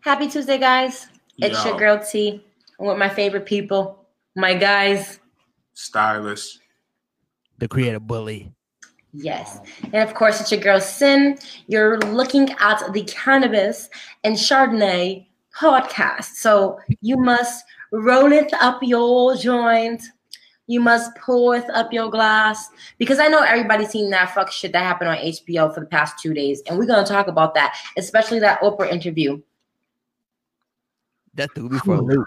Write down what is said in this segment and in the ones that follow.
Happy Tuesday, guys. It's Yo. your girl T. I'm with my favorite people, my guys. Stylist. The creative bully. Yes. And of course, it's your girl Sin. You're looking at the Cannabis and Chardonnay podcast. So you must roll it up your joint. You must pour it up your glass. Because I know everybody's seen that fuck shit that happened on HBO for the past two days. And we're going to talk about that, especially that Oprah interview. That threw me for a loop.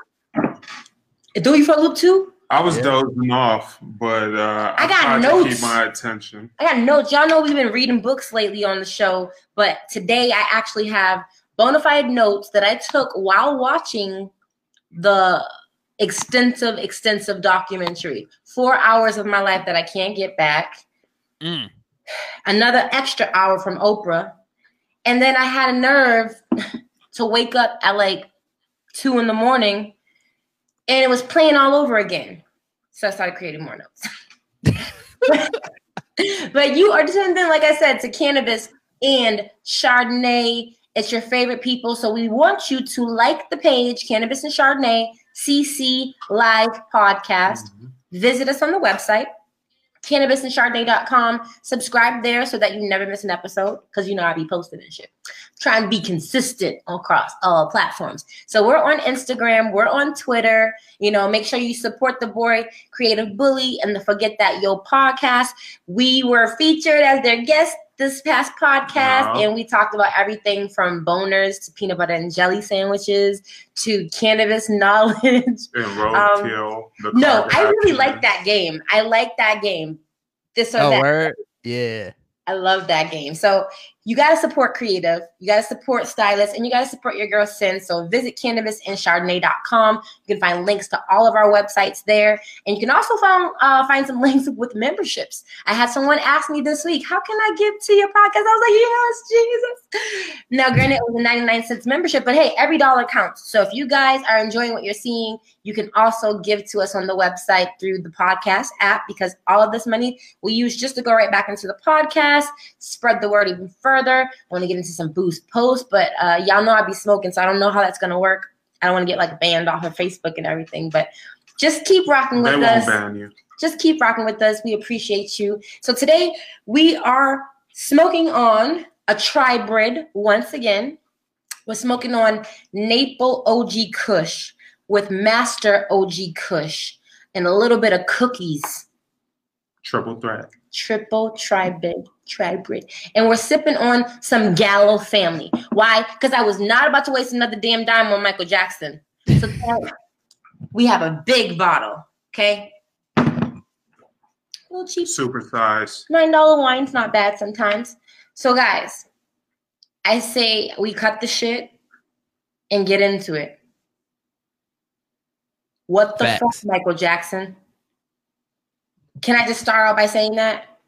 Do you for a loop too? I was Yeah. dozing off, but uh, I got tried to notes. keep my attention. I got notes. Y'all know we've been reading books lately on the show, but today I actually have bona fide notes that I took while watching the extensive, extensive documentary. Four hours of my life that I can't get back. Mm. Another extra hour from Oprah. And then I had a nerve to wake up at like two in the morning and it was playing all over again. So I started creating more notes. but you are tuned in, like I said, to cannabis and Chardonnay. It's your favorite people. So we want you to like the page, Cannabis and Chardonnay, CC Live Podcast. Mm-hmm. Visit us on the website, cannabisanchardonnay.com. Subscribe there so that you never miss an episode because you know I'll be posting and shit. Try and be consistent across all platforms. So we're on Instagram, we're on Twitter. You know, make sure you support the boy Creative Bully and the Forget That Yo podcast. We were featured as their guest this past podcast, Wow. and we talked about everything from boners to peanut butter and jelly sandwiches to cannabis knowledge. And roadkill. Um, the No, I really Kardashians. like that game. I like that game. This or Oh, that. word? Yeah. I love that game. So you gotta support creative, you gotta support stylists, and you gotta support your girl Sin. So visit cannabisanchardonnay.com. You can find links to all of our websites there, and you can also find uh, find some links with memberships. I had someone ask me this week, "How can I give to your podcast?" I was like, "Yes, Jesus." Now, granted, it was a 99 cents membership, but hey, every dollar counts. So if you guys are enjoying what you're seeing, you can also give to us on the website through the podcast app because all of this money we use just to go right back into the podcast, spread the word even further. Want to get into some boost posts, but uh, y'all know I be smoking, so I don't know how that's gonna work. I don't want to get like banned off of Facebook and everything, but just keep rocking with They with won't us ban you. just keep rocking with us. We appreciate you. So today we are smoking on a tribrid once again. We're smoking on Naple OG Kush with Master OG Kush and a little bit of cookies. Triple threat. Triple tribrid, tribrid. And we're sipping on some Gallo family. Why? Because I was not about to waste another damn dime on Michael Jackson. So we have a big bottle, okay? A little cheap Super size. nine dollar wine's not bad sometimes. So guys, I say we cut the shit and get into it. What the Facts. fuck, Michael Jackson? Can I just start out by saying that?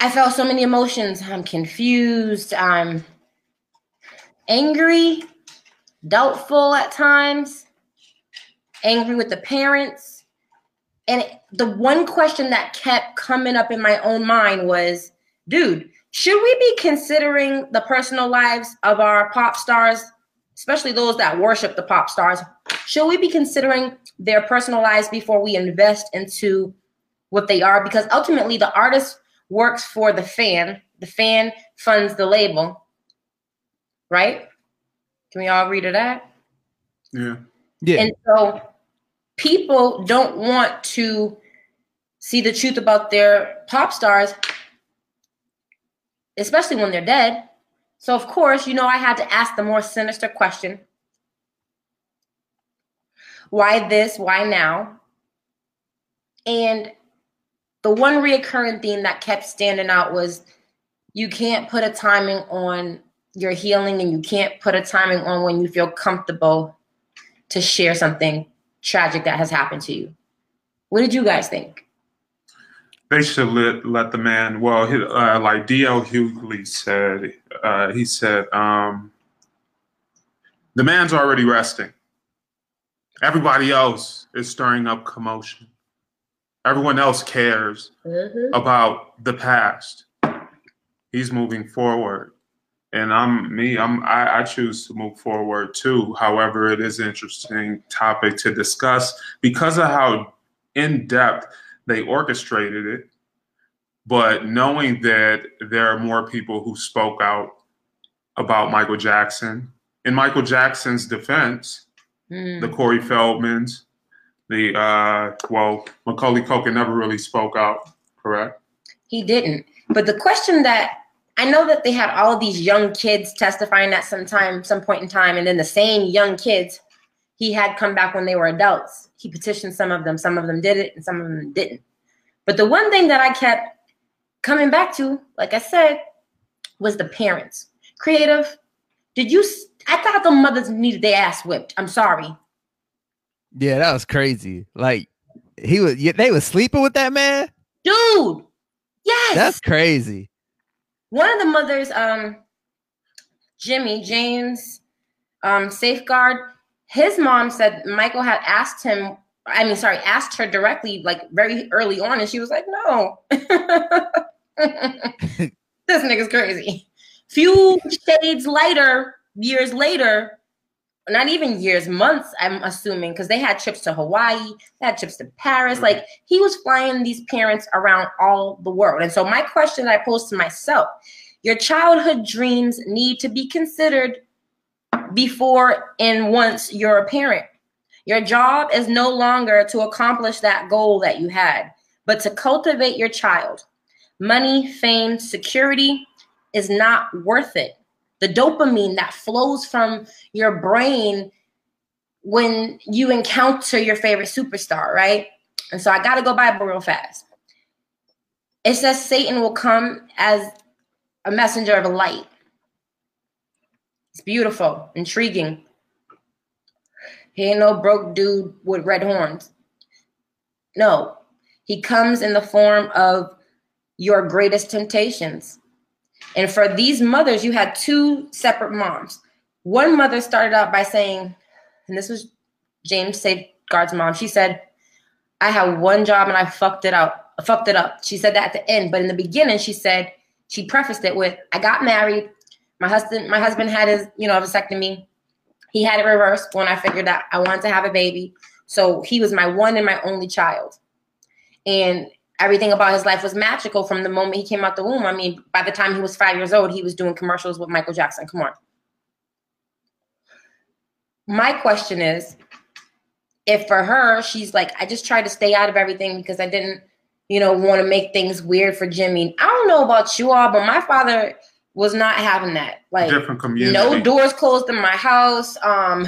I felt so many emotions. I'm confused. I'm angry, doubtful at times, angry with the parents. And the one question that kept coming up in my own mind was, dude, should we be considering the personal lives of our pop stars, especially those that worship the pop stars? Should we be considering their personal lives before we invest into what they are? Because ultimately, the artist works for the fan, the fan funds the label, right? Can we all agree to that? Yeah. Yeah. And so people don't want to see the truth about their pop stars, especially when they're dead. So, of course, you know, I had to ask the more sinister question why this? Why now? And the one reoccurring theme that kept standing out was you can't put a timing on your healing and you can't put a timing on when you feel comfortable to share something tragic that has happened to you. What did you guys think? They should let let the man. Well, uh, like D.L. Hughley said, uh, he said, um, the man's already resting. Everybody else is stirring up commotion. Everyone else cares about the past. He's moving forward. and I'm me. I'm I, I choose to move forward too. However, it is an interesting topic to discuss because of how in depth they orchestrated it. But knowing that there are more people who spoke out about Michael Jackson, in Michael Jackson's defense, Hmm. the Corey Feldmans, the uh, well, Macaulay Culkin never really spoke out. Correct. He didn't. But the question that I know that they had all of these young kids testifying at some time, some point in time, and then the same young kids he had come back when they were adults. He petitioned some of them, some of them did it, and some of them didn't. But the one thing that I kept coming back to, like I said, was the parents. Creative, did you? I thought the mothers needed their ass whipped. I'm sorry. Yeah, that was crazy. Like he was, they was sleeping with that man. Dude, yes. That's crazy. one of the mothers, um, Jimmy James, um, Safechuck. His mom said Michael had asked him. I mean, sorry, asked her directly, like very early on, and she was like, "No, this nigga's crazy." Few shades later, years later, not even years, months. I'm assuming because they had trips to Hawaii, they had trips to Paris. Like he was flying these parents around all the world. And so my question that I posed to myself your childhood dreams need to be considered before and once you're a parent. Your job is no longer to accomplish that goal that you had, but to cultivate your child. Money, fame, security is not worth it. The dopamine that flows from your brain when you encounter your favorite superstar, right? And so I got to go Bible real fast. It says Satan will come as a messenger of light. It's beautiful, intriguing. He ain't no broke dude with red horns. No, he comes in the form of your greatest temptations. And for these mothers, you had two separate moms. One mother started out by saying, and this was James Safechuck's mom, she said, I had one job and I fucked it up. I fucked it up. She said that at the end, but in the beginning, she said, she prefaced it with, I got married. My husband, my husband had his, you know, vasectomy. He had it reversed when I figured out I wanted to have a baby. So he was my one and my only child. And everything about his life was magical from the moment he came out the womb. I mean, by the time he was five years old, he was doing commercials with Michael Jackson. Come on. My question is if for her, she's like, I just tried to stay out of everything because I didn't, you know, want to make things weird for Jimmy. I don't know about you all, but my father was not having that. Like, Different community. no doors closed in my house. Um,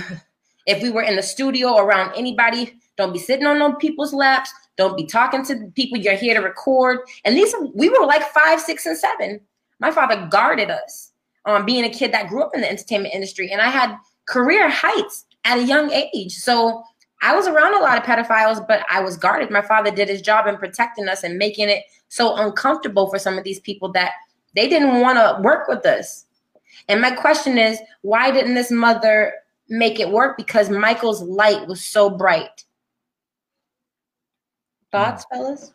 if we were in the studio around anybody, don't be sitting on no people's laps. Don't be talking to the people you're here to record. And these we were like five, six, and seven. My father guarded us. Um, being a kid that grew up in the entertainment industry, and I had career heights at a young age. So I was around a lot of pedophiles, but I was guarded. My father did his job in protecting us and making it so uncomfortable for some of these people that they didn't want to work with us. And my question is, why didn't this mother make it work? Because Michael's light was so bright. Thoughts, fellas?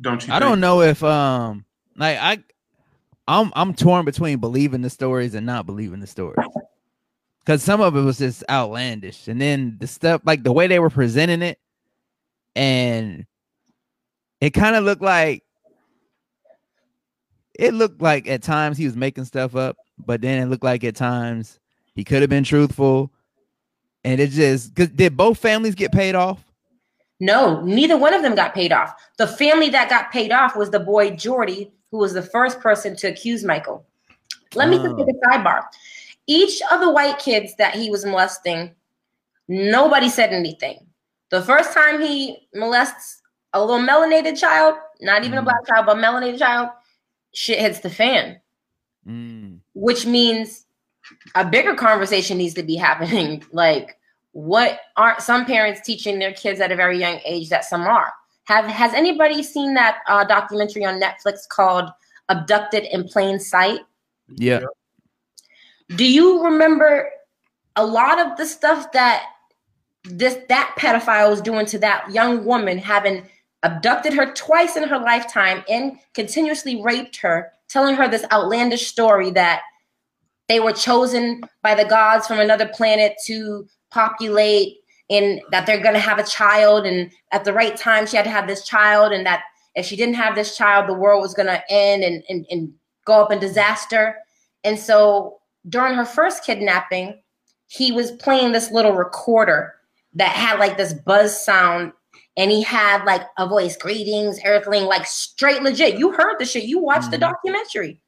Don't you? I don't know if um like I I'm I'm torn between believing the stories and not believing the stories. Cause some of it was just outlandish. And then the stuff like the way they were presenting it, and it kind of looked like it looked like at times he was making stuff up, but then it looked like at times he could have been truthful. And it just did both families get paid off? No, neither one of them got paid off. The family that got paid off was the boy Jordy, who was the first person to accuse Michael. Let me just Oh. take a sidebar. Each of the white kids that he was molesting, nobody said anything. The first time he molests a little melanated child, not even a Mm. black child, but melanated child, shit hits the fan, Mm. which means a bigger conversation needs to be happening. Like, what aren't some parents teaching their kids at a very young age that some are? Have has anybody seen that uh, documentary on Netflix called "Abducted in Plain Sight"? Yeah. Do you remember a lot of the stuff that this that pedophile was doing to that young woman, having abducted her twice in her lifetime and continuously raped her, telling her this outlandish story that they were chosen by the gods from another planet to populate and that they're going to have a child and at the right time she had to have this child and that if she didn't have this child the world was going to end and, and, and go up in disaster. And so during her first kidnapping he was playing this little recorder that had like this buzz sound and he had like a voice greetings earthling like straight legit you heard the shit you watched mm-hmm. the documentary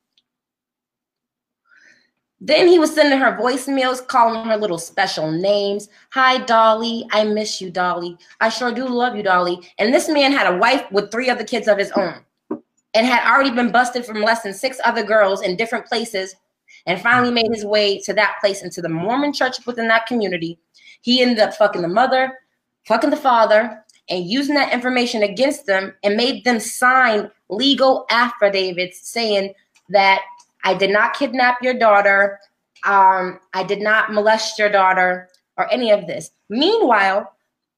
then he was sending her voicemails, calling her little special names. Hi, Dolly. I miss you, Dolly. I sure do love you, Dolly. And this man had a wife with three other kids of his own and had already been busted from less than six other girls in different places and finally made his way to that place into the Mormon church within that community. He ended up fucking the mother, fucking the father, and using that information against them and made them sign legal affidavits saying that I did not kidnap your daughter. Um, I did not molest your daughter or any of this. Meanwhile,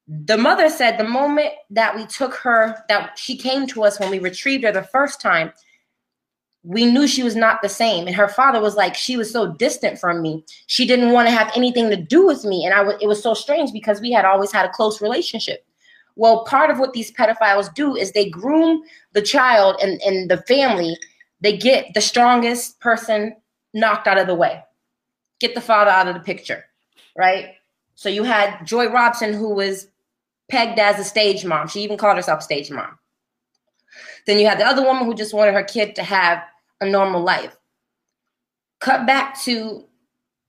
the mother said the moment that we took her, that she came to us when we retrieved her the first time, we knew she was not the same. And her father was like, she was so distant from me. She didn't want to have anything to do with me. And I was, it was so strange because we had always had a close relationship. Well, part of what these pedophiles do is they groom the child and, and the family they get the strongest person knocked out of the way, get the father out of the picture, right? So you had Joy Robson, who was pegged as a stage mom. She even called herself stage mom. Then you had the other woman who just wanted her kid to have a normal life. Cut back to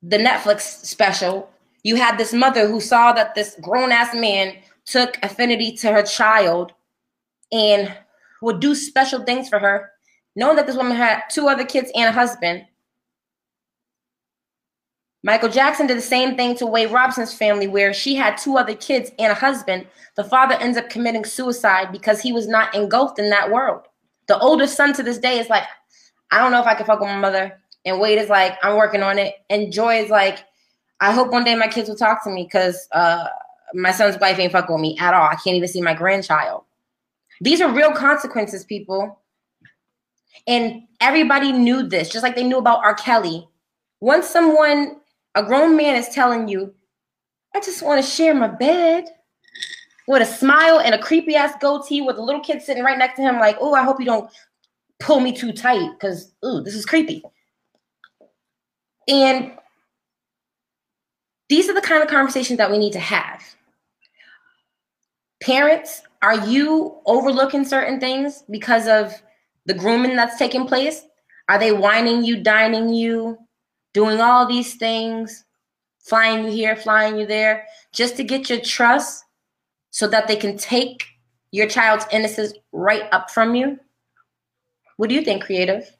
the Netflix special. You had this mother who saw that this grown ass man took affinity to her child and would do special things for her knowing that this woman had two other kids and a husband. Michael Jackson did the same thing to Wade Robson's family, where she had two other kids and a husband. The father ends up committing suicide because he was not engulfed in that world. The oldest son to this day is like, I don't know if I can fuck with my mother. And Wade is like, I'm working on it. And Joy is like, I hope one day my kids will talk to me because uh, my son's wife ain't fucking with me at all. I can't even see my grandchild. These are real consequences, people. And everybody knew this, just like they knew about R. Kelly. Once someone, a grown man, is telling you, I just want to share my bed with a smile and a creepy ass goatee with a little kid sitting right next to him, like, oh, I hope you don't pull me too tight because, ooh, this is creepy. And these are the kind of conversations that we need to have. Parents, are you overlooking certain things because of the grooming that's taking place? Are they wining you, dining you, doing all these things, flying you here, flying you there, just to get your trust so that they can take your child's innocence right up from you? What do you think, creative?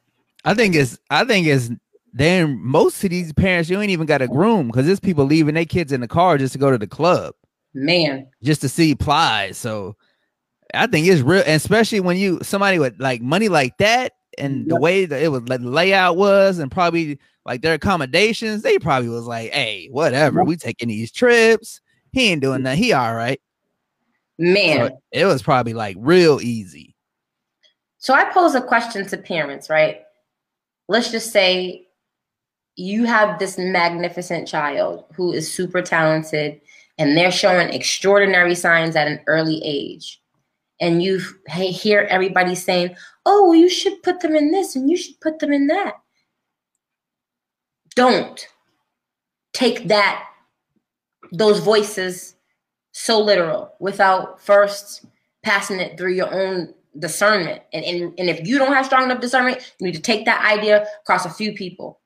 I think it's I think it's then most of these parents you ain't even got a groom because there's people leaving their kids in the car just to go to the club. Man. Just to see Plies. So I think it's real, especially when you somebody with like money like that and yep. the way that it was the layout was, and probably like their accommodations, they probably was like, "Hey, whatever, we taking these trips. He ain't doing that. He all right." Man, so it was probably like real easy. So I pose a question to parents, right? Let's just say you have this magnificent child who is super talented and they're showing extraordinary signs at an early age and you hear everybody saying, oh, you should put them in this and you should put them in that. Don't take that, those voices so literal without first passing it through your own discernment. And, and, and if you don't have strong enough discernment, you need to take that idea across a few people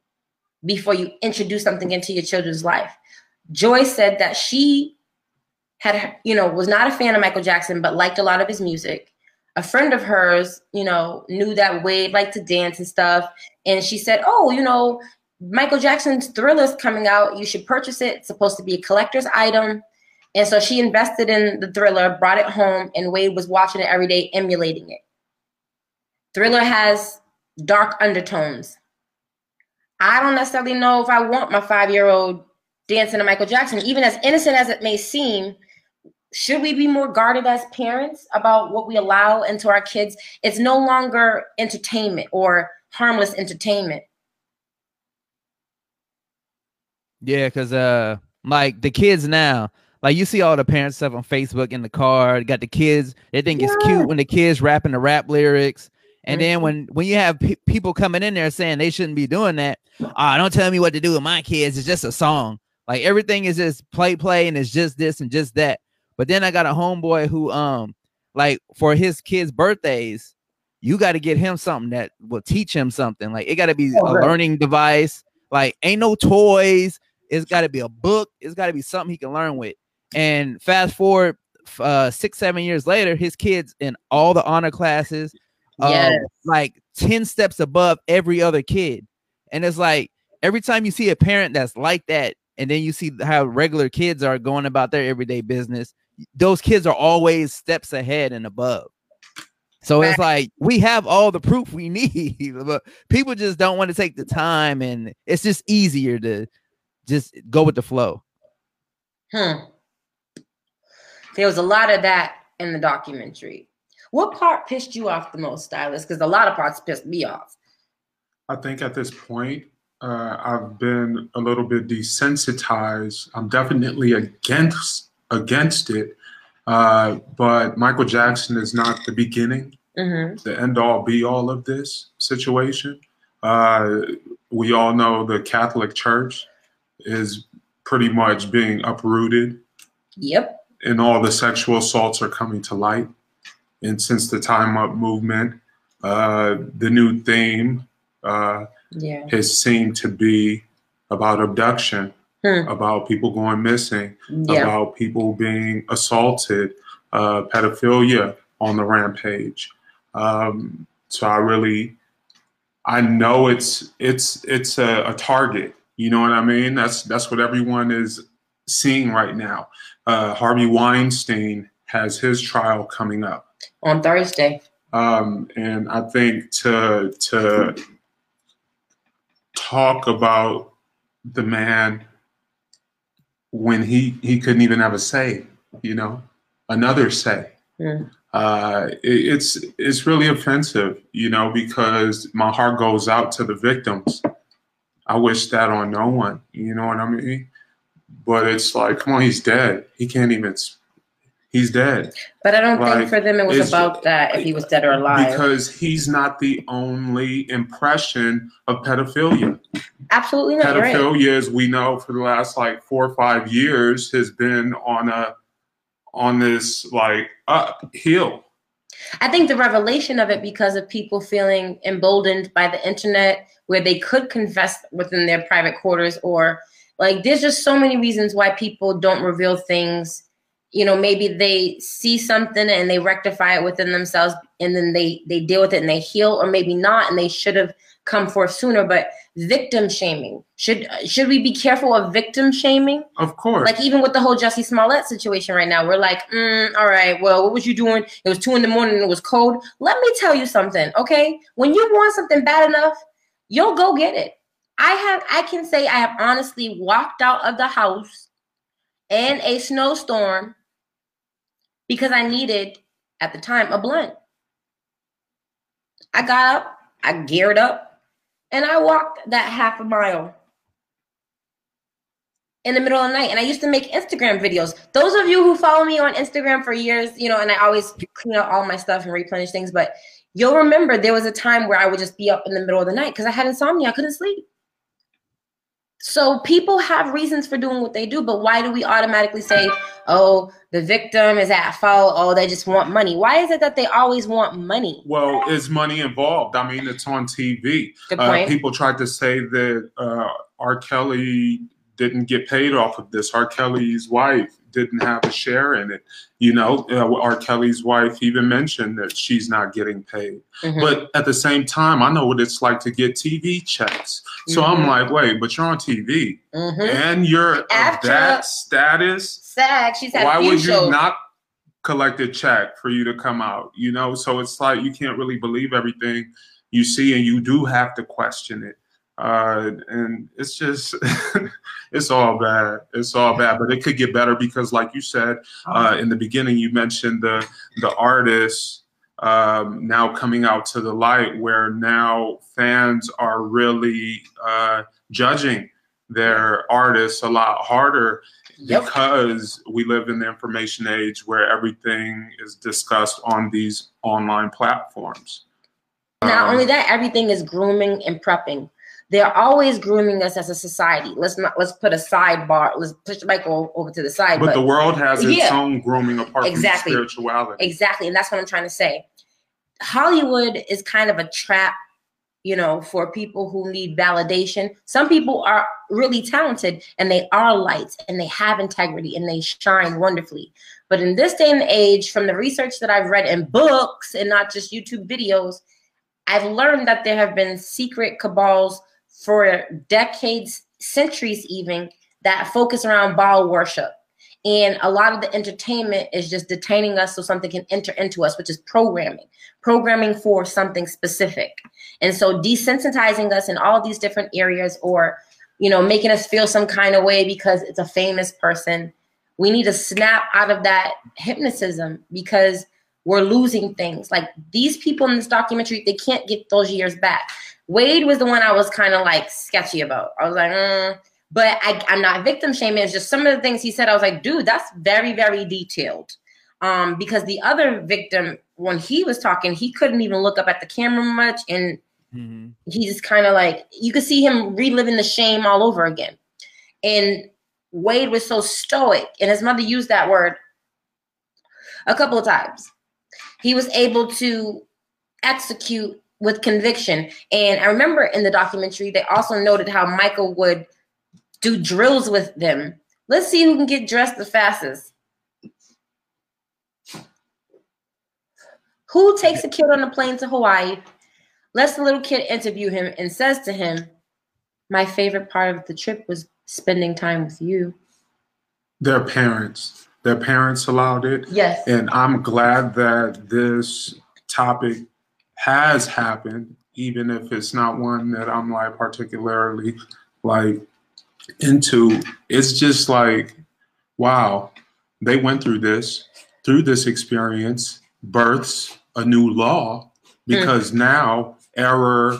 before you introduce something into your children's life. Joy said that she had you know was not a fan of Michael Jackson but liked a lot of his music. A friend of hers, you know, knew that Wade liked to dance and stuff, and she said, "Oh, you know, Michael Jackson's Thriller's coming out. You should purchase it. It's supposed to be a collector's item." And so she invested in the Thriller, brought it home, and Wade was watching it every day, emulating it. Thriller has dark undertones. I don't necessarily know if I want my five year old dancing to Michael Jackson, even as innocent as it may seem should we be more guarded as parents about what we allow into our kids? It's no longer entertainment or harmless entertainment. Yeah, because uh, like the kids now, like you see all the parents stuff on Facebook in the car. Got the kids. They think it's cute when the kids rapping the rap lyrics. And then Mm-hmm. when when you have pe- people coming in there saying they shouldn't be doing that, ah, don't tell me what to do with my kids. It's just a song. Like everything is just play play and it's just this and just that. But then I got a homeboy who um like for his kids' birthdays, you got to get him something that will teach him something. Like it got to be a learning device. Like ain't no toys. It's got to be a book. It's got to be something he can learn with. And fast forward uh six seven years later, his kids in all the honor classes, um, Yes. like 10 steps above every other kid. And it's like every time you see a parent that's like that, and then you see how regular kids are going about their everyday business, those kids are always steps ahead and above. So it's like we have all the proof we need, but people just don't want to take the time, and it's just easier to just go with the flow. Hmm. There was a lot of that in the documentary. What part pissed you off the most, stylist? Because a lot of parts pissed me off. I think at this point, uh, I've been a little bit desensitized. I'm definitely against against it, uh, but Michael Jackson is not the beginning, hmm the end all be all of this situation. Uh, we all know the Catholic Church is pretty much being uprooted, Yep. and all the sexual assaults are coming to light. And since the Time Up movement, uh, the new theme. Uh, Yeah. has seemed to be about abduction, Hmm. about people going missing, Yeah. about people being assaulted, uh, pedophilia on the rampage. Um, so I really, I know it's it's it's a, a target. You know what I mean? That's that's what everyone is seeing right now. Uh, Harvey Weinstein has his trial coming up. On Thursday. Um, and I think to to talk about the man when he he couldn't even have a say, you know, another say. Mm. Uh, it, it's it's really offensive, you know, because my heart goes out to the victims. I wish that on no one, you know what I mean? But it's like, come on, he's dead. He can't even. He's dead. But I don't Like, think for them it was about that if he was dead or alive. because he's not the only impression of pedophilia. Absolutely not. You're right. Pedophilia, as we know, for the last like four or five years, has been on a on this like uphill. I think the revelation of it because of people feeling emboldened by the internet where they could confess within their private quarters or like there's just so many reasons why people don't reveal things. You know, maybe they see something and they rectify it within themselves and then they they deal with it and they heal or maybe not and they should have come forth sooner but victim shaming should should we be careful of victim shaming Of course. like even with the whole Jesse Smollett situation right now, we're like, mm, all right, well, what was you doing? It was two in the morning it was cold. Let me tell you something, okay? When you want something bad enough, you'll go get it. I have I can say I have honestly walked out of the house in a snowstorm because I needed at the time a blunt. I got up, I geared up, and I walked that half a mile in the middle of the night. And I used to make Instagram videos. Those of you who follow me on Instagram for years, you know, and I always clean out all my stuff and replenish things, but you'll remember there was a time where I would just be up in the middle of the night because I had insomnia. I couldn't sleep. So people have reasons for doing what they do, but why do we automatically say, oh, the victim is at fault? Oh, they just want money. Why is it that they always want money? well, is money involved? I mean, it's on TV. Good Uh, people tried to say that uh, R. Kelly didn't get paid off of this. R. Kelly's wife didn't have a share in it. You know, uh, R. Kelly's wife even mentioned that she's not getting paid. Mhm. But at the same time, I know what it's like to get TV checks. So I'm Mhm. like, wait, but you're on TV Mhm. and you're of After- that status. Sad. She's had Why would you shows. not collect a check for you to come out? You know, so it's like you can't really believe everything you see, and you do have to question it. Uh, and it's just, it's all bad. It's all bad, but it could get better because, like you said uh, in the beginning, you mentioned the the artists um, now coming out to the light, where now fans are really uh, judging their artists a lot harder Yep. because we live in the information age where everything is discussed on these online platforms. Not Um, only that, everything is grooming and prepping. They're always grooming us as a society. Let's not let's put a sidebar. Let's push the mic over to the side. but, the world has its Yeah. own grooming apart Exactly. from spirituality. Exactly. And that's what I'm trying to say. Hollywood is kind of a trap, you know, for people who need validation. Some people are really talented and they are lights and they have integrity and they shine wonderfully. But in this day and age, from the research that I've read in books and not just YouTube videos, I've learned that there have been secret cabals for decades, centuries even, that focus around Baal worship. And a lot of the entertainment is just detaining us so something can enter into us, which is programming, programming for something specific. And so desensitizing us in all these different areas or, you know, making us feel some kind of way because it's a famous person. We need to snap out of that hypnotism because we're losing things. Like these people in this documentary, they can't get those years back. Wade was the one I was kind of like sketchy about. I was like, mm. but I, I'm not victim shaming. It's just some of the things he said. I was like, dude, that's very, very detailed. Um, because the other victim, when he was talking, he couldn't even look up at the camera much, and Mhm. he just kind of like you could see him reliving the shame all over again. And Wade was so stoic, and his mother used that word a couple of times. He was able to execute with conviction. And I remember in the documentary, they also noted how Michael would do drills with them. Let's see who can get dressed the fastest. Who takes a kid on a plane to Hawaii, lets the little kid interview him, and says to him, My favorite part of the trip was spending time with you. Their parents, their parents allowed it. Yes. And I'm glad that this topic has happened, even if it's not one that I'm like particularly like into. It's just like, wow, they went through this, through this experience, births a new law because hmm. now error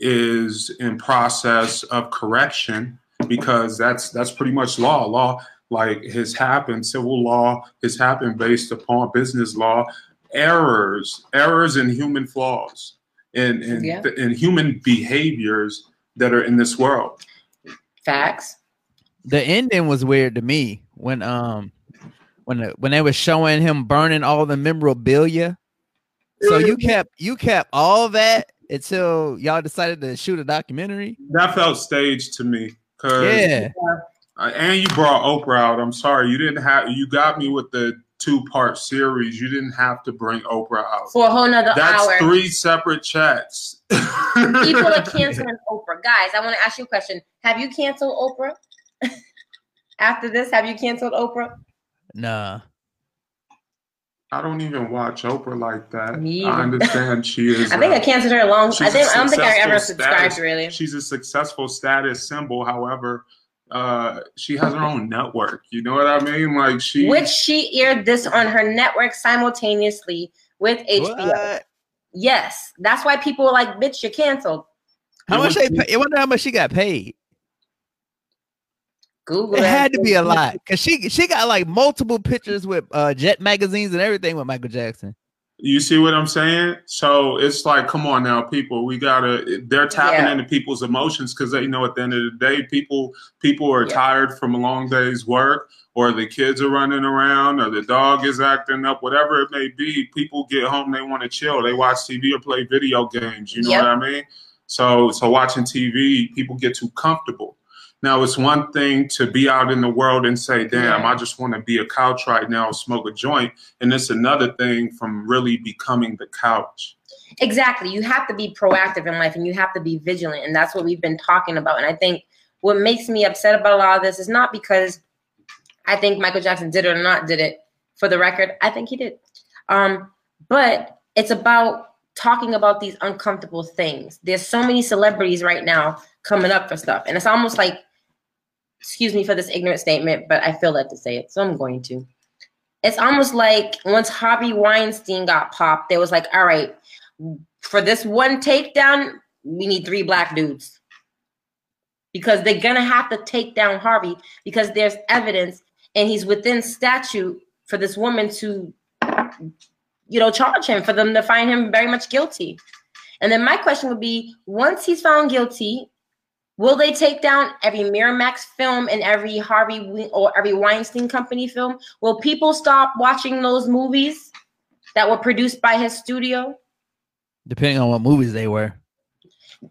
is in process of correction because that's that's pretty much law. Law like has happened, civil law has happened based upon business law, errors, errors and human flaws and and, Yeah. and human behaviors that are in this world. Facts. The ending was weird to me when um when the, when they were showing him burning all the memorabilia. So you kept you kept all that until y'all decided to shoot a documentary. That felt staged to me. Cause Yeah, Uh, and you brought Oprah out. I'm sorry, you didn't have. You got me with the two part series. You didn't have to bring Oprah out. For a whole nother That's hour. three separate chats. People are canceling Oprah. Guys, I want to ask you a question. Have you canceled Oprah? After this, have you canceled Oprah? nah. I don't even watch Oprah like that. Me I understand she is. I think I uh, canceled her a long. she's I think a I don't think I ever successful subscribed status- really. She's a successful status symbol. However, uh, she has her own network. You know what I mean? Like she. Which she aired this on her network simultaneously with HBO. What? Yes, that's why people were like, "Bitch, you're canceled." How It much was- they pay? I wonder how much she got paid. Google It had to be a lot because she she got like multiple pictures with uh Jet magazines and everything with Michael Jackson. You see what I'm saying? So it's like, come on now, people. We gotta. They're tapping Yeah. into people's emotions because they know at the end of the day, people people are Yeah. tired from a long day's work, or the kids are running around, or the dog is acting up, whatever it may be. People get home, they want to chill. They watch TV or play video games. You know Yep. what I mean? So so watching TV, people get too comfortable. Now it's one thing to be out in the world and say, "Damn, Yeah. I just want to be a couch right now, smoke a joint," and it's another thing from really becoming the couch. Exactly. You have to be proactive in life and you have to be vigilant. And that's what we've been talking about. And I think what makes me upset about a lot of this is not because I think Michael Jackson did it or not did it. For the record, I think he did. Um, but it's about talking about these uncomfortable things. There's so many celebrities right now coming up for stuff. And it's almost like, excuse me for this ignorant statement, but I feel led to say it. So I'm going to. It's almost like once Harvey Weinstein got popped, there was like, all right, for this one takedown, we need three black dudes. because they're gonna have to take down Harvey because there's evidence and he's within statute for this woman to, you know, charge him for them to find him very much guilty. And then my question would be once he's found guilty, will they take down every Miramax film and every Harvey or every Weinstein Company film? Will people stop watching those movies that were produced by his studio? Depending on what movies they were.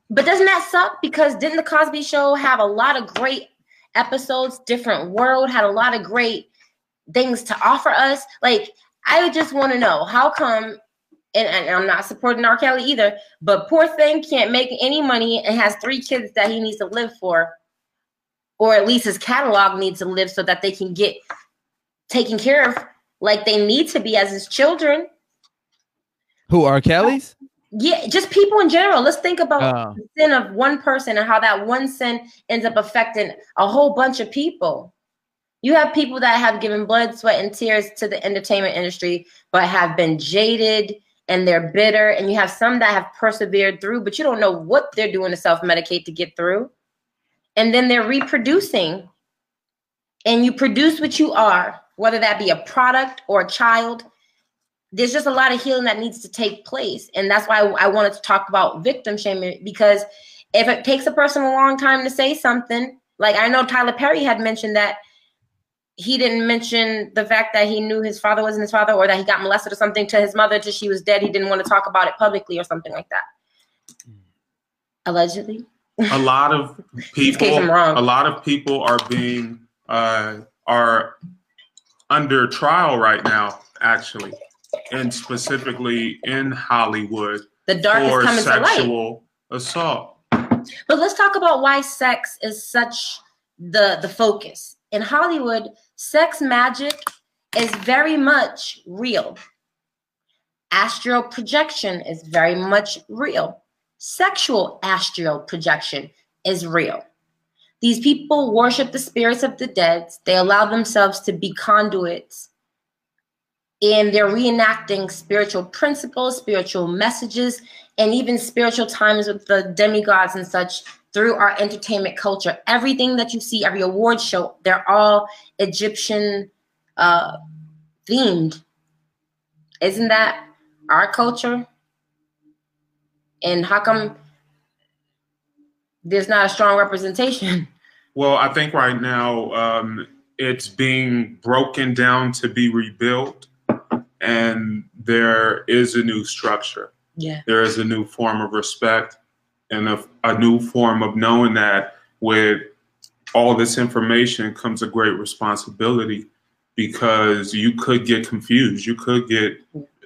But doesn't that suck? Because didn't the Cosby Show have a lot of great episodes? Different World had a lot of great things to offer us. Like, I just want to know how come, and, and, I'm not supporting R. Kelly either, but poor thing can't make any money and has three kids that he needs to live for, or at least his catalog needs to live so that they can get taken care of like they need to be as his children. Who are Kelly's? Yeah, just people in general. Let's think about uh, the sin of one person and how that one sin ends up affecting a whole bunch of people. You have people that have given blood, sweat, and tears to the entertainment industry, but have been jaded and they're bitter. And you have some that have persevered through, but you don't know what they're doing to self medicate to get through. And then they're reproducing. And you produce what you are, whether that be a product or a child there's just a lot of healing that needs to take place. And that's why I wanted to talk about victim shaming because if it takes a person a long time to say something, like I know Tyler Perry had mentioned that he didn't mention the fact that he knew his father wasn't his father or that he got molested or something to his mother till she was dead. He didn't want to talk about it publicly or something like that. Allegedly. A lot of people a lot of people are being uh are under trial right now, actually and specifically in Hollywood the dark for is coming sexual to light. assault. But let's talk about why sex is such the the focus. In Hollywood, sex magic is very much real. Astral projection is very much real. Sexual astral projection is real. These people worship the spirits of the dead. They allow themselves to be conduits and they're reenacting spiritual principles, spiritual messages, and even spiritual times with the demigods and such through our entertainment culture. Everything that you see, every award show, they're all Egyptian uh, themed. Isn't that our culture? And how come there's not a strong representation? Well, I think right now um, it's being broken down to be rebuilt and there is a new structure. Yeah. There is a new form of respect and a, a new form of knowing that with all this information comes a great responsibility because you could get confused. You could get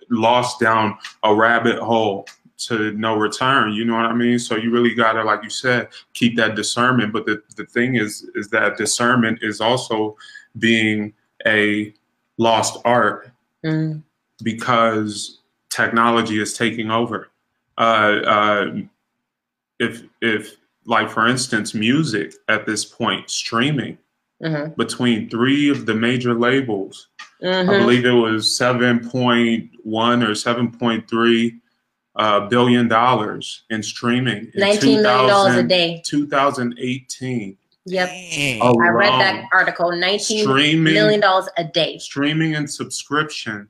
lost down a rabbit hole to no return. You know what I mean? So you really gotta, like you said, keep that discernment. But the, the thing is, is that discernment is also being a lost art. Mm because technology is taking over. Uh, uh, if if like for instance, music at this point streaming mm-hmm. between three of the major labels, mm-hmm. I believe it was seven point one or seven point three uh, billion dollars in streaming. In Nineteen million dollars a day. 2018. Yep. I read that article. Nineteen streaming, million dollars a day. Streaming and subscription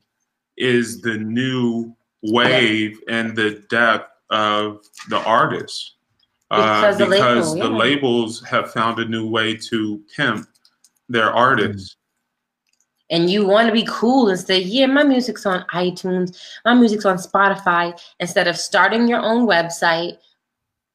is the new wave and the depth of the artist. Uh, because, the, because label, yeah. the, labels have found a new way to pimp their artists. And you want to be cool and say, yeah, my music's on iTunes, my music's on Spotify, instead of starting your own website,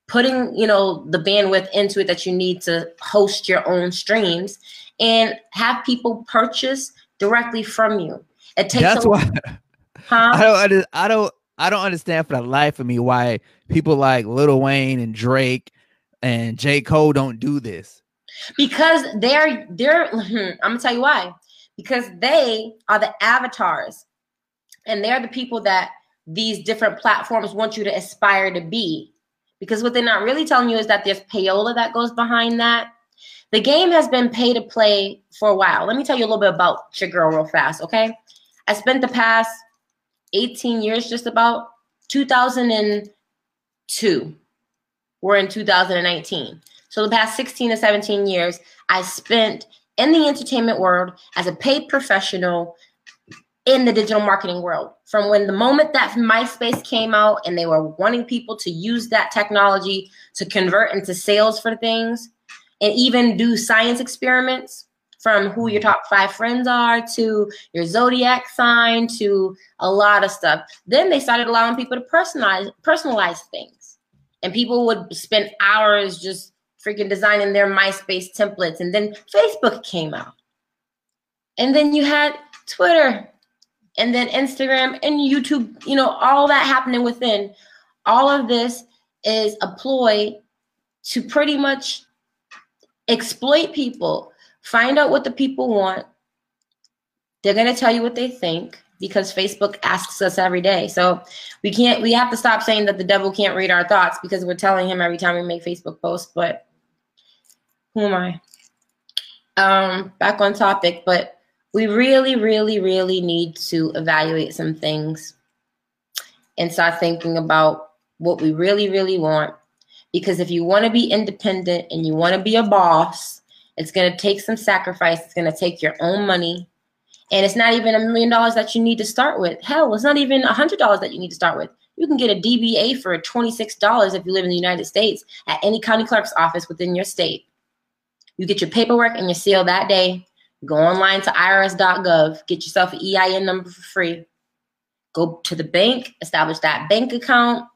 putting, you know, the bandwidth into it that you need to host your own streams and have people purchase directly from you. It takes That's a, why huh? I don't I don't I don't understand for the life of me why people like Lil Wayne and Drake and J. Cole don't do this. Because they're they're I'm gonna tell you why. Because they are the avatars and they're the people that these different platforms want you to aspire to be. Because what they're not really telling you is that there's payola that goes behind that. The game has been pay to play for a while. Let me tell you a little bit about your girl real fast, okay? I spent the past 18 years, just about 2002. We're in 2019. So the past 16 to 17 years, I spent in the entertainment world as a paid professional in the digital marketing world. From when the moment that MySpace came out and they were wanting people to use that technology to convert into sales for things and even do science experiments from who your top five friends are to your zodiac sign to a lot of stuff. Then they started allowing people to personalize personalize things. And people would spend hours just freaking designing their MySpace templates. And then Facebook came out. And then you had Twitter and then Instagram and YouTube, you know, all that happening within. All of this is a ploy to pretty much exploit people, find out what the people want. They're going to tell you what they think because Facebook asks us every day. So we can't, we have to stop saying that the devil can't read our thoughts because we're telling him every time we make Facebook posts. But who am I? Um, back on topic, but we really, really, really need to evaluate some things and start thinking about what we really, really want. Because if you want to be independent and you want to be a boss, it's going to take some sacrifice. It's going to take your own money. And it's not even a million dollars that you need to start with. Hell, it's not even a hundred dollars that you need to start with. You can get a DBA for $26 if you live in the United States at any county clerk's office within your state. You get your paperwork and your seal that day. Go online to irs.gov, get yourself an EIN number for free. Go to the bank, establish that bank account,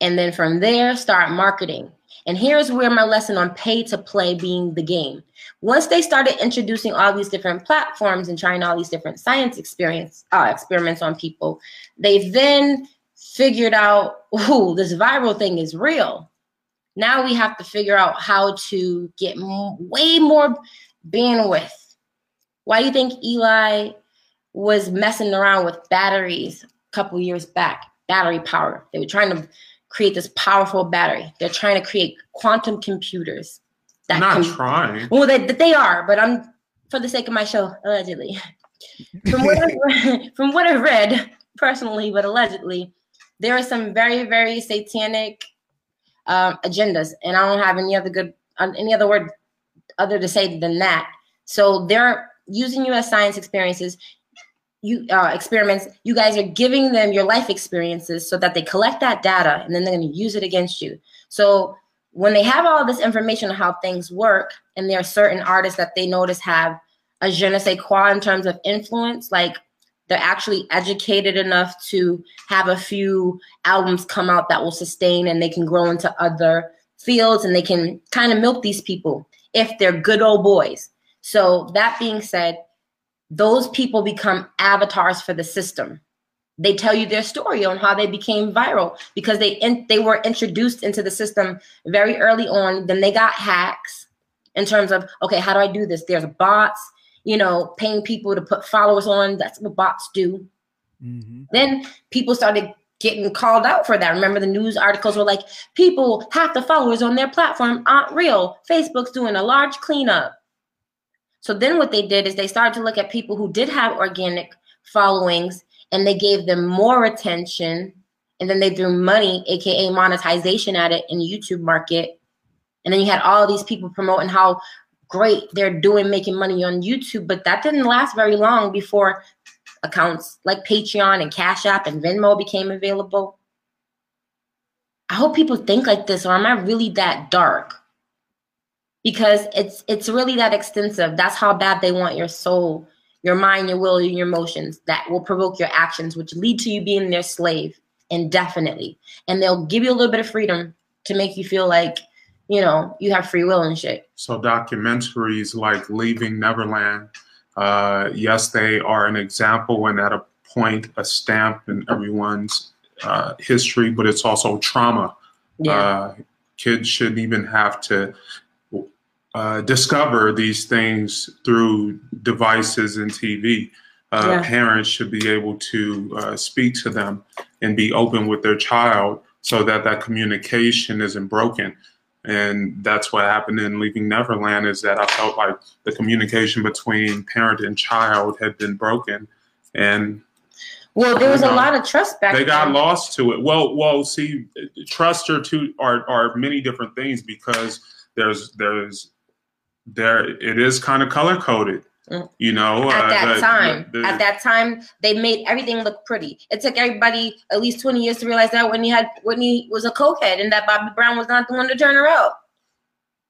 and then from there, start marketing. And here's where my lesson on pay to play being the game. Once they started introducing all these different platforms and trying all these different science experience uh, experiments on people, they then figured out, oh, this viral thing is real. Now we have to figure out how to get m- way more bandwidth. Why do you think Eli was messing around with batteries a couple years back? Battery power. They were trying to create this powerful battery. They're trying to create quantum computers. That not can, trying. Well, they, they are, but I'm for the sake of my show, allegedly. From what I, from what I've read personally, but allegedly, there are some very very satanic um, agendas, and I don't have any other good any other word other to say than that. So they're using U.S. science experiences, you uh, experiments. You guys are giving them your life experiences so that they collect that data and then they're going to use it against you. So when they have all this information on how things work, and there are certain artists that they notice have a je ne sais quoi in terms of influence, like they're actually educated enough to have a few albums come out that will sustain and they can grow into other fields and they can kind of milk these people if they're good old boys. So, that being said, those people become avatars for the system. They tell you their story on how they became viral because they in, they were introduced into the system very early on. Then they got hacks in terms of okay, how do I do this? There's bots, you know, paying people to put followers on. That's what bots do. Mm-hmm. Then people started getting called out for that. Remember the news articles were like, people, half the followers on their platform aren't real. Facebook's doing a large cleanup. So then what they did is they started to look at people who did have organic followings and they gave them more attention. And then they threw money, aka monetization, at it in the YouTube market. And then you had all these people promoting how great they're doing making money on YouTube, but that didn't last very long before accounts like Patreon and Cash App and Venmo became available. I hope people think like this, or am I really that dark? Because it's it's really that extensive. That's how bad they want your soul, your mind, your will, your emotions that will provoke your actions, which lead to you being their slave indefinitely. And they'll give you a little bit of freedom to make you feel like, you know, you have free will and shit. So documentaries like Leaving Neverland uh, yes, they are an example and at a point a stamp in everyone's uh, history, but it's also trauma. Yeah. Uh, kids shouldn't even have to uh, discover these things through devices and TV. Uh, yeah. Parents should be able to uh, speak to them and be open with their child so that that communication isn't broken and that's what happened in leaving neverland is that i felt like the communication between parent and child had been broken and Well, there was You a lot of trust back they got lost to it. Well, well, see, trust are two are are many different things because there's there's there it is kind of color coded. Mm. You know, at uh, that the- time. the- the- at that time, they made everything look pretty. It took everybody at least 20 years to realize that Whitney had Whitney was a cokehead and that Bobby Brown was not the one to turn her out.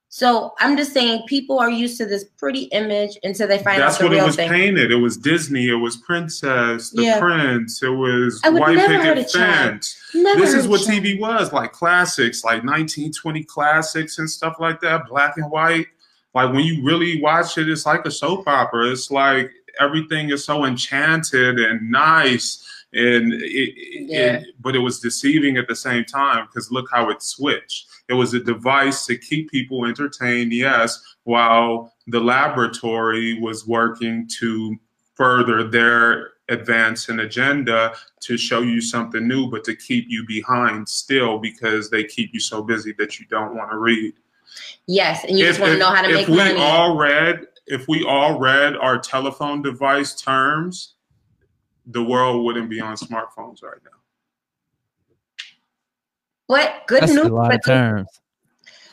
So I'm just saying people are used to this pretty image until they find That's out the what it was thing. painted. It was Disney. It was Princess, the Yeah. Prince. It was White Picket. Fence. Never This is what TV was like classics, like 1920 classics and stuff like that, black and white. Like when you really watch it, it's like a soap opera. It's like everything is so enchanted and nice, and it, Yeah. it- but it was deceiving at the same time because look how it switched. It was a device to keep people entertained, yes, while the laboratory was working to further their advance and agenda to show you something new, but to keep you behind still because they keep you so busy that you don't want to read. Yes, and you just want to know how to make money. if make we all read, if we all read our telephone device terms, the world wouldn't be on smartphones right now. What good That's news. a lot but- of terms.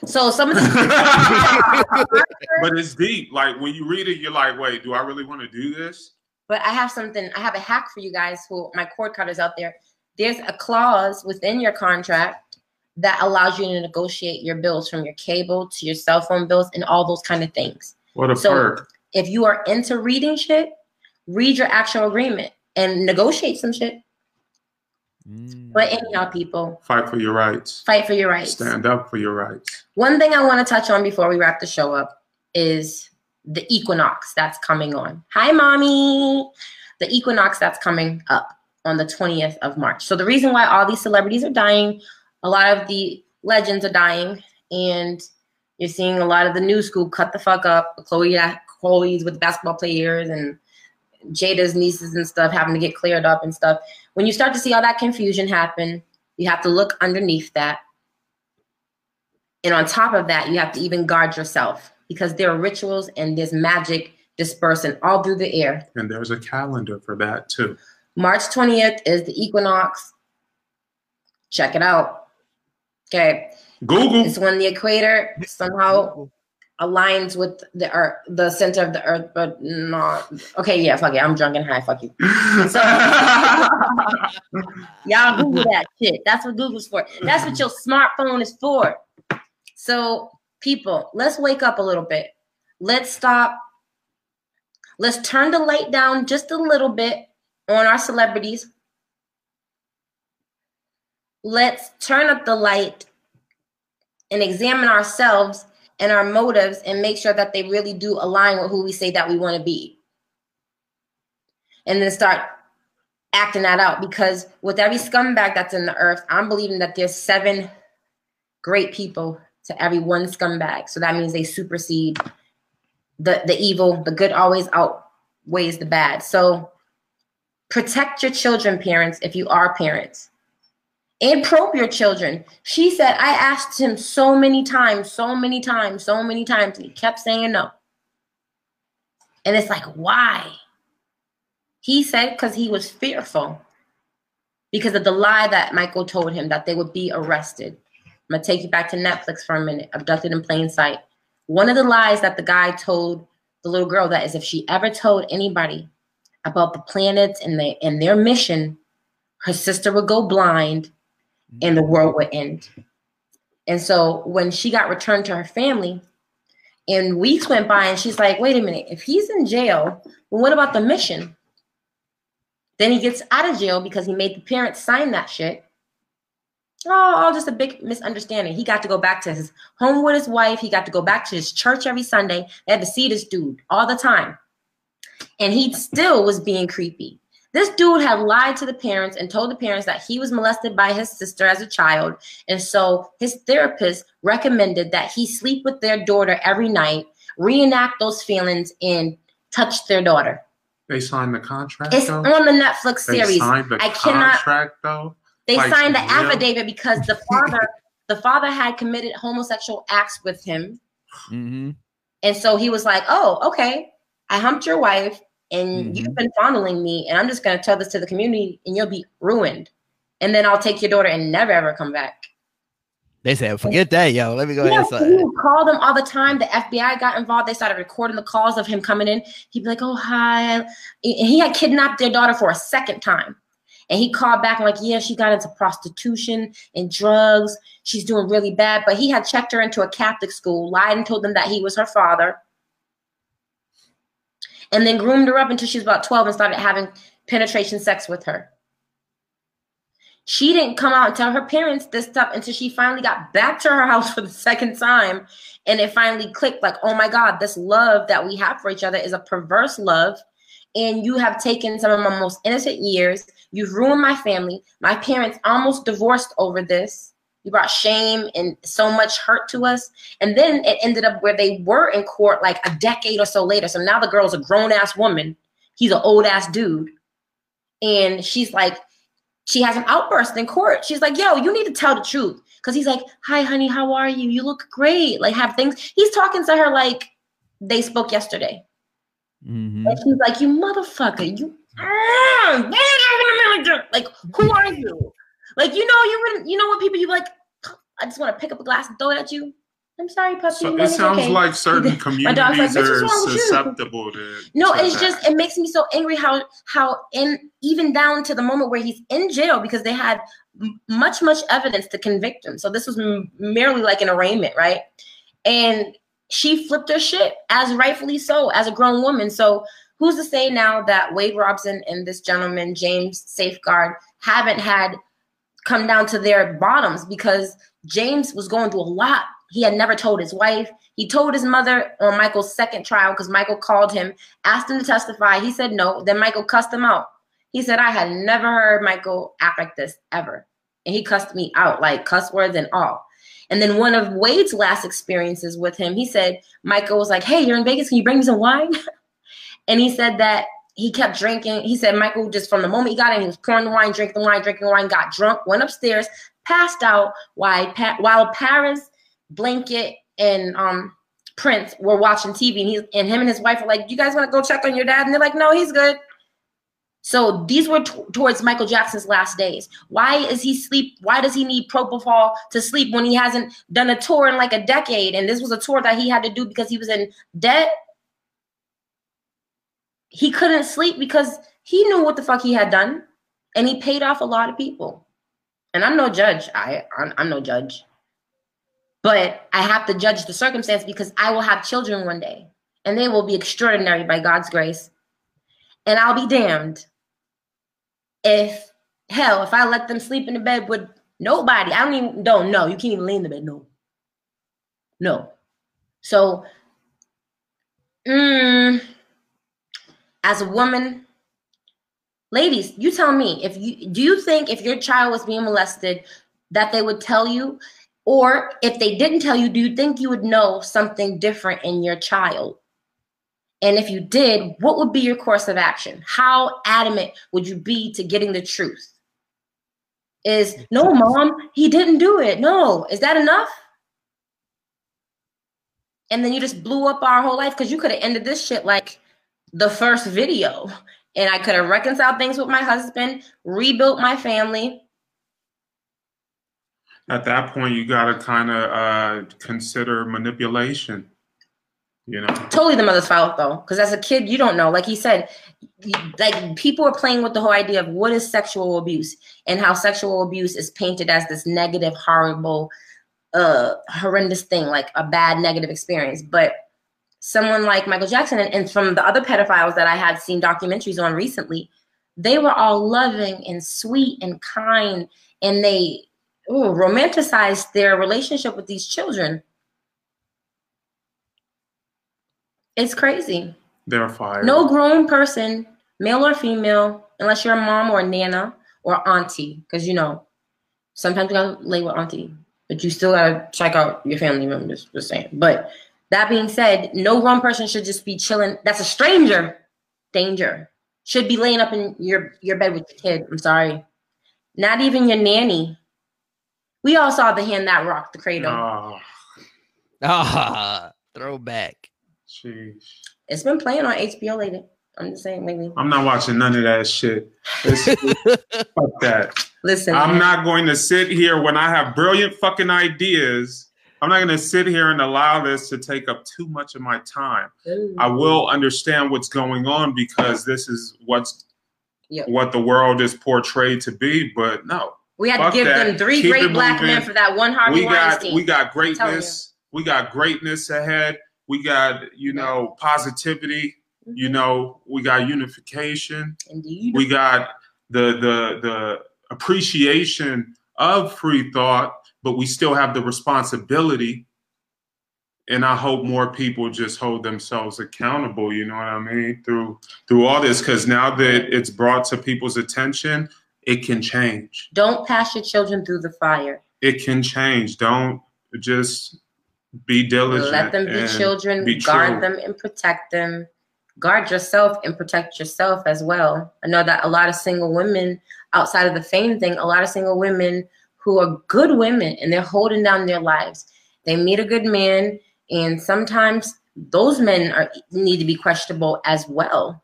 So some of the but it's deep. Like when you read it, you're like, wait, do I really want to do this? But I have something, I have a hack for you guys who my cord cutters out there. There's a clause within your contract that allows you to negotiate your bills from your cable to your cell phone bills and all those kind of things. What a So- perk. If you are into reading shit, read your actual agreement and negotiate some shit. Mm. But anyhow, people, Fight for your rights. fight for your rights. Stand up for your rights. One thing I want to touch on before we wrap the show up is the equinox that's coming on. Hi, mommy. The equinox that's coming up on the 20th of March. So, the reason why all these celebrities are dying, a lot of the legends are dying, and you're seeing a lot of the new school cut the fuck up. Chloe, uh, Chloe's with basketball players and Jada's nieces and stuff having to get cleared up and stuff. When you start to see all that confusion happen, you have to look underneath that and on top of that, you have to even guard yourself because there are rituals and there's magic dispersing all through the air. And there's a calendar for that too. March 20th is the equinox. Check it out. Okay. Google. It's when the equator somehow aligns with the earth, the center of the earth, but not. Okay, yeah, fuck it. I'm drunk and high. Fuck you. So, Y'all Google that shit. That's what Google's for. That's what your smartphone is for. So, people, let's wake up a little bit. Let's stop. Let's turn the light down just a little bit on our celebrities. Let's turn up the light and examine ourselves and our motives and make sure that they really do align with who we say that we want to be. And then start acting that out because with every scumbag that's in the earth, I'm believing that there's seven great people to every one scumbag. So that means they supersede the the evil. The good always outweighs the bad. So protect your children, parents, if you are parents. And probe your children. She said, I asked him so many times, so many times, so many times, and he kept saying no. And it's like, why? He said because he was fearful because of the lie that Michael told him that they would be arrested. I'm gonna take you back to Netflix for a minute. Abducted in plain sight. One of the lies that the guy told the little girl that is if she ever told anybody about the planets and they and their mission, her sister would go blind and the world would end. And so when she got returned to her family, and weeks went by, and she's like, wait a minute, if he's in jail, well, what about the mission? Then he gets out of jail because he made the parents sign that shit. Oh, all just a big misunderstanding. He got to go back to his home with his wife. He got to go back to his church every Sunday. They had to see this dude all the time. And he still was being creepy. This dude had lied to the parents and told the parents that he was molested by his sister as a child. And so his therapist recommended that he sleep with their daughter every night, reenact those feelings, and touch their daughter. They signed the contract. It's though? on the Netflix They series. signed the I cannot- contract though. They Like, signed the real? affidavit because the father the father had committed homosexual acts with him. hmm And so he was like, "Oh, okay. I humped your wife. And Mhm. you've been fondling me, and I'm just gonna tell this to the community, and you'll be ruined. And then I'll take your daughter and never ever come back. They said, forget that, yo. Let me go Yeah, he would call them all the time. The FBI got involved. They started recording the calls of him coming in. He'd be like, "Oh hi," and he had kidnapped their daughter for a second time. And he called back and like, "Yeah, she got into prostitution and drugs. She's doing really bad." But he had checked her into a Catholic school, lied and told them that he was her father, and then groomed her up until she was about twelve and started having penetration sex with her. She didn't come out and tell her parents this stuff until she finally got back to her house for the second time. And it finally clicked like, oh my God, this love that we have for each other is a perverse love. And you have taken some of my most innocent years. You've ruined my family. My parents almost divorced over this. You brought shame and so much hurt to us. And then it ended up where they were in court like a decade or so later. So now the girl's a grown ass woman. He's an old ass dude. And she's like, she has an outburst in court. She's like, yo, you need to tell the truth. Cause he's like, hi, honey, how are you? You look great. Like, have things. He's talking to her like they spoke yesterday. Mhm. And she's like, you motherfucker, you. Like, who are you? Like, you know, you you know what people you like, I just want to pick up a glass and throw it at you. I'm sorry, puppy. So it sounds okay. like certain dog's like, communities are wrong with you?" susceptible to. No, to it's that. just it makes me so angry how how in even down to the moment where he's in jail because they had much much evidence to convict him. So this was m- merely like an arraignment, right? And she flipped her shit as rightfully so as a grown woman. So who's to say now that Wade Robson and this gentleman James Safechuck haven't had come down to their bottoms because James was going through a lot. He had never told his wife. He told his mother on Michael's second trial because Michael called him, asked him to testify. He said no. Then Michael cussed him out. He said, I had never heard Michael act like this ever. And he cussed me out, like cuss words and all. And then one of Wade's last experiences with him, he said, Michael was like, Hey, you're in Vegas. Can you bring me some wine? and he said that he kept drinking. He said Michael just from the moment he got in, he was pouring the wine, drinking the wine, drinking wine, got drunk, went upstairs, passed out while while Paris, Blanket, and um Prince were watching TV, and he and him and his wife were like, "You guys want to go check on your dad?" And they're like, "No, he's good." So these were towards Michael Jackson's last days. Why is he sleep? Why does he need propofol to sleep when he hasn't done a tour in like a decade? And this was a tour that he had to do because he was in debt he couldn't sleep because he knew what the fuck he had done and he paid off a lot of people. And i'm no judge. I i'm, I'm no judge. But i have to judge the circumstance because i will have children one day and they will be extraordinary by god's grace. And i'll be damned if hell if i let them sleep in the bed with nobody. I don't even don't know you can't even lay in the bed no. No. So mm, as a woman ladies you tell me if you do you think if your child was being molested that they would tell you? Or if they didn't tell you do you think you would know something different in your child? And if you did what would be your course of action? How adamant would you be to getting the truth? Is no mom he didn't do it. No. Is that enough? And then you just blew up our whole life because you could have ended this shit like the first video and I could have reconciled things with my husband, rebuilt my family. At that point, you got to kind of uh, consider manipulation. You know, Totally the mother's fault though, because as a kid, you don't know. Like he said, like people are playing with the whole idea of what is sexual abuse and how sexual abuse is painted as this negative, horrible, uh, horrendous thing, like a bad negative experience. But someone like Michael Jackson and, and from the other pedophiles that I had seen documentaries on recently, they were all loving and sweet and kind, and they ooh, romanticized their relationship with these children. It's crazy. they're fired. No grown person, male or female, unless you're a mom or a nana or auntie, because you know, sometimes you gotta lay with auntie, but you still gotta check out your family members. Just saying. But that being said, no one person should just be chilling. That's a stranger. Danger. Should be laying up in your your bed with your kid. I'm sorry. Not even your nanny. We all saw the hand that rocked the cradle. Oh, Ah, throwback. jeez. It's been playing on HBO lately. I'm just saying, maybe. I'm not watching none of that shit. Fuck that. Listen, I'm man. not going to sit here when I have brilliant fucking ideas. I'm not going to sit here and allow this to take up too much of my time. Ooh. I will understand what's going on because this is what's Yep. what the world is portrayed to be. But no, We had to give that. them three Keep great black moving. men for that one Harvey we got Weinstein. we got greatness. We got greatness ahead. We got you know positivity. You Mhm. know we got unification. Indeed. We got the the the appreciation of free thought, but we still have the responsibility. And I hope more people just hold themselves accountable. You know what I mean through through all this, because now that it's brought to people's attention, it can change. Don't pass your children through the fire. It can change. Don't just be diligent. Let them be children. be guard them and protect them. Guard yourself and protect yourself as well. I know that a lot of single women, outside of the fame thing, a lot of single women who are good women and they're holding down their lives. They meet a good man, and sometimes those men are need to be questionable as well.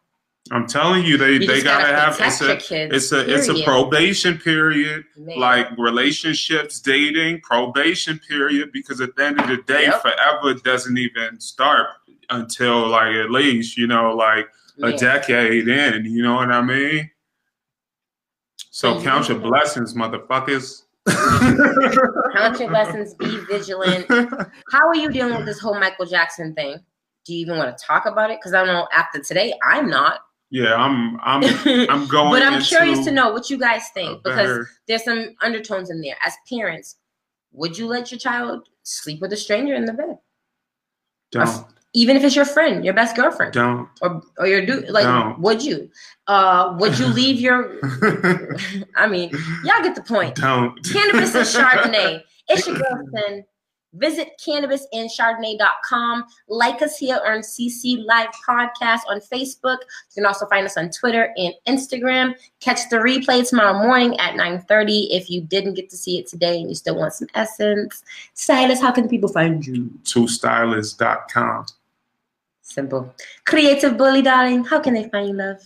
I'm telling you, they You they gotta gotta have it's a kids. it's a it's a probation period. Man. like relationships, dating, probation period, because at the end of the day, Yep. forever doesn't even start until like at least, you know, like a decade in, you know what I mean? So Mhm. count your blessings, motherfuckers. Count your blessings. Be vigilant. How are you dealing with this whole Michael Jackson thing? Do you even want to talk about it? Because I don't know. After today, I'm not. yeah, I'm I'm I'm going but I'm curious to know what you guys think because there's some undertones in there. As parents, would you let your child sleep with a stranger in the bed, don't even if it's your friend, your best girlfriend, don't or or your dude? Like, Don't. would you? Uh, would you leave your? I mean, y'all get the point. don't Cannabis and Chardonnay. It's your girl Sin. Visit cannabisanchardonnay.com. Like us here on CC Live Podcast on Facebook. You can also find us on Twitter and Instagram. Catch the replay tomorrow morning at 9:30 if you didn't get to see it today and you still want some essence. Silas, how can people find you? twostylist.com. Simple. Creative Bully, darling. How can they find you, love?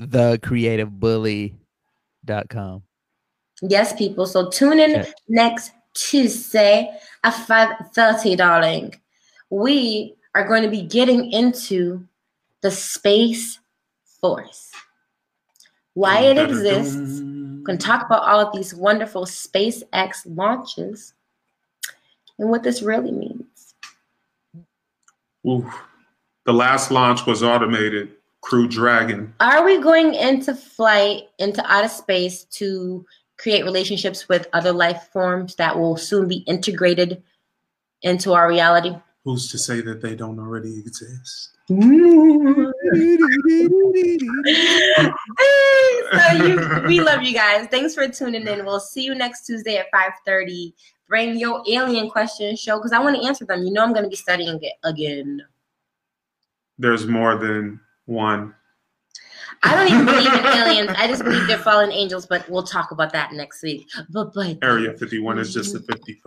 thecreativebully.com. Yes, people. So tune in Yeah. next Tuesday at 5:30, darling. We are going to be getting into the Space Force. Why it exists. We're going to talk about all of these wonderful SpaceX launches and what this really means. Ooh. The last launch was automated. Crew Dragon. Are we going into flight, into outer space to create relationships with other life forms that will soon be integrated into our reality? Who's to say that they don't already exist? so you, we love you guys. Thanks for tuning in. We'll see you next Tuesday at 5:30. Bring your alien questions show because I want to answer them. You know I'm going to be studying it again. There's more than one. I don't even believe in aliens. I just believe they're fallen angels, but we'll talk about that next week. But but Area 51 is just the 51st.